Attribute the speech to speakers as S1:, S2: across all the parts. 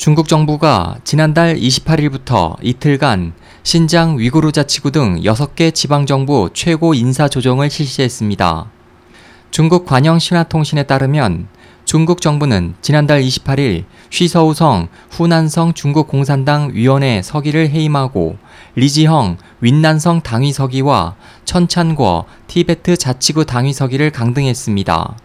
S1: 중국 정부가 지난달 28일부터 이틀간 신장 위구르 자치구 등 6개 지방정부 최고 인사 조정을 실시했습니다. 중국 관영 신화통신에 따르면 중국 정부는 지난달 28일 쉬서우성 후난성 중국 공산당 위원회 서기를 해임하고 리지형 윈난성 당위 서기와 천찬궈 티베트 자치구 당위 서기를 강등했습니다.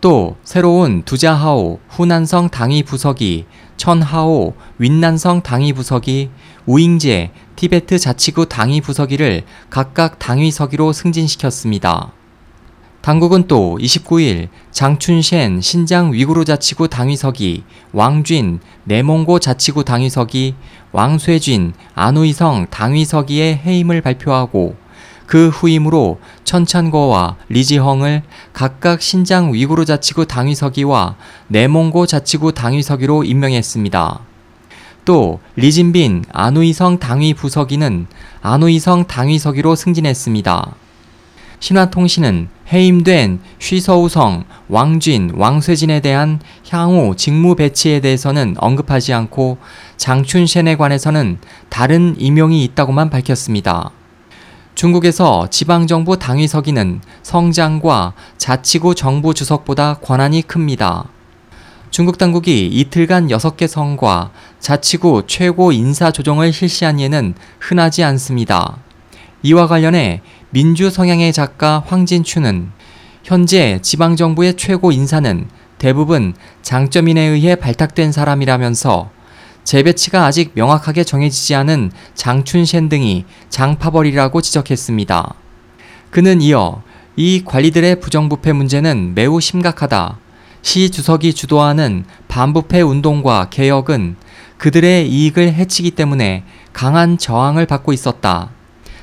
S1: 또 새로운 두자하오 후난성 당위 부서기, 천하오 윈난성 당위 부서기, 우잉제 티베트 자치구 당위 부서기를 각각 당위 서기로 승진시켰습니다. 당국은 또 29일 장춘셴 신장 위구르 자치구 당위서기, 왕쥔 내몽고 자치구 당위서기, 왕쇠쥔 안우이성 당위서기의 해임을 발표하고 그 후임으로 천찬거와 리지헝을 각각 신장 위구르 자치구 당위서기와 내몽고 자치구 당위서기로 임명했습니다. 또 리진빈 안우이성 당위 부서기는 안우이성 당위서기로 승진했습니다. 신화통신은 해임된 쉬서우성, 왕쥔, 왕쇠진에 대한 향후 직무 배치에 대해서는 언급하지 않고 장춘셴에 관해서는 다른 임용이 있다고만 밝혔습니다. 중국에서 지방정부 당위서기는 성장과 자치구 정부 주석보다 권한이 큽니다. 중국 당국이 이틀간 6개 성과 자치구 최고 인사 조정을 실시한 예는 흔하지 않습니다. 이와 관련해 민주 성향의 작가 황진추는 현재 지방정부의 최고 인사는 대부분 장점인에 의해 발탁된 사람이라면서 재배치가 아직 명확하게 정해지지 않은 장춘셴 등이 장파벌이라고 지적했습니다. 그는 이어 이 관리들의 부정부패 문제는 매우 심각하다. 시 주석이 주도하는 반부패 운동과 개혁은 그들의 이익을 해치기 때문에 강한 저항을 받고 있었다.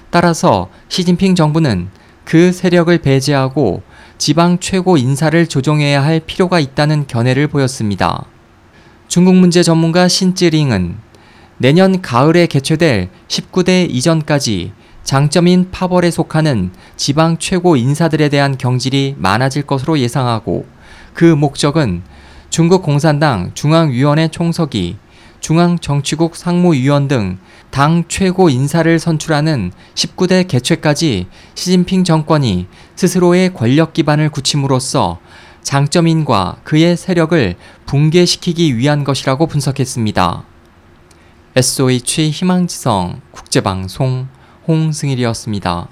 S1: 따라서 시진핑 정부는 그 세력을 배제하고 지방 최고 인사를 조정해야 할 필요가 있다는 견해를 보였습니다. 중국 문제 전문가 신찌링은 내년 가을에 개최될 19대 이전까지 장점인 파벌에 속하는 지방 최고 인사들에 대한 경질이 많아질 것으로 예상하고 그 목적은 중국 공산당 중앙위원회 총서기, 중앙정치국 상무위원 등 당 최고 인사를 선출하는 19대 개최까지 시진핑 정권이 스스로의 권력 기반을 굳힘으로써 장점인과 그의 세력을 붕괴시키기 위한 것이라고 분석했습니다. SOH 희망지성 국제방송 홍승일이었습니다.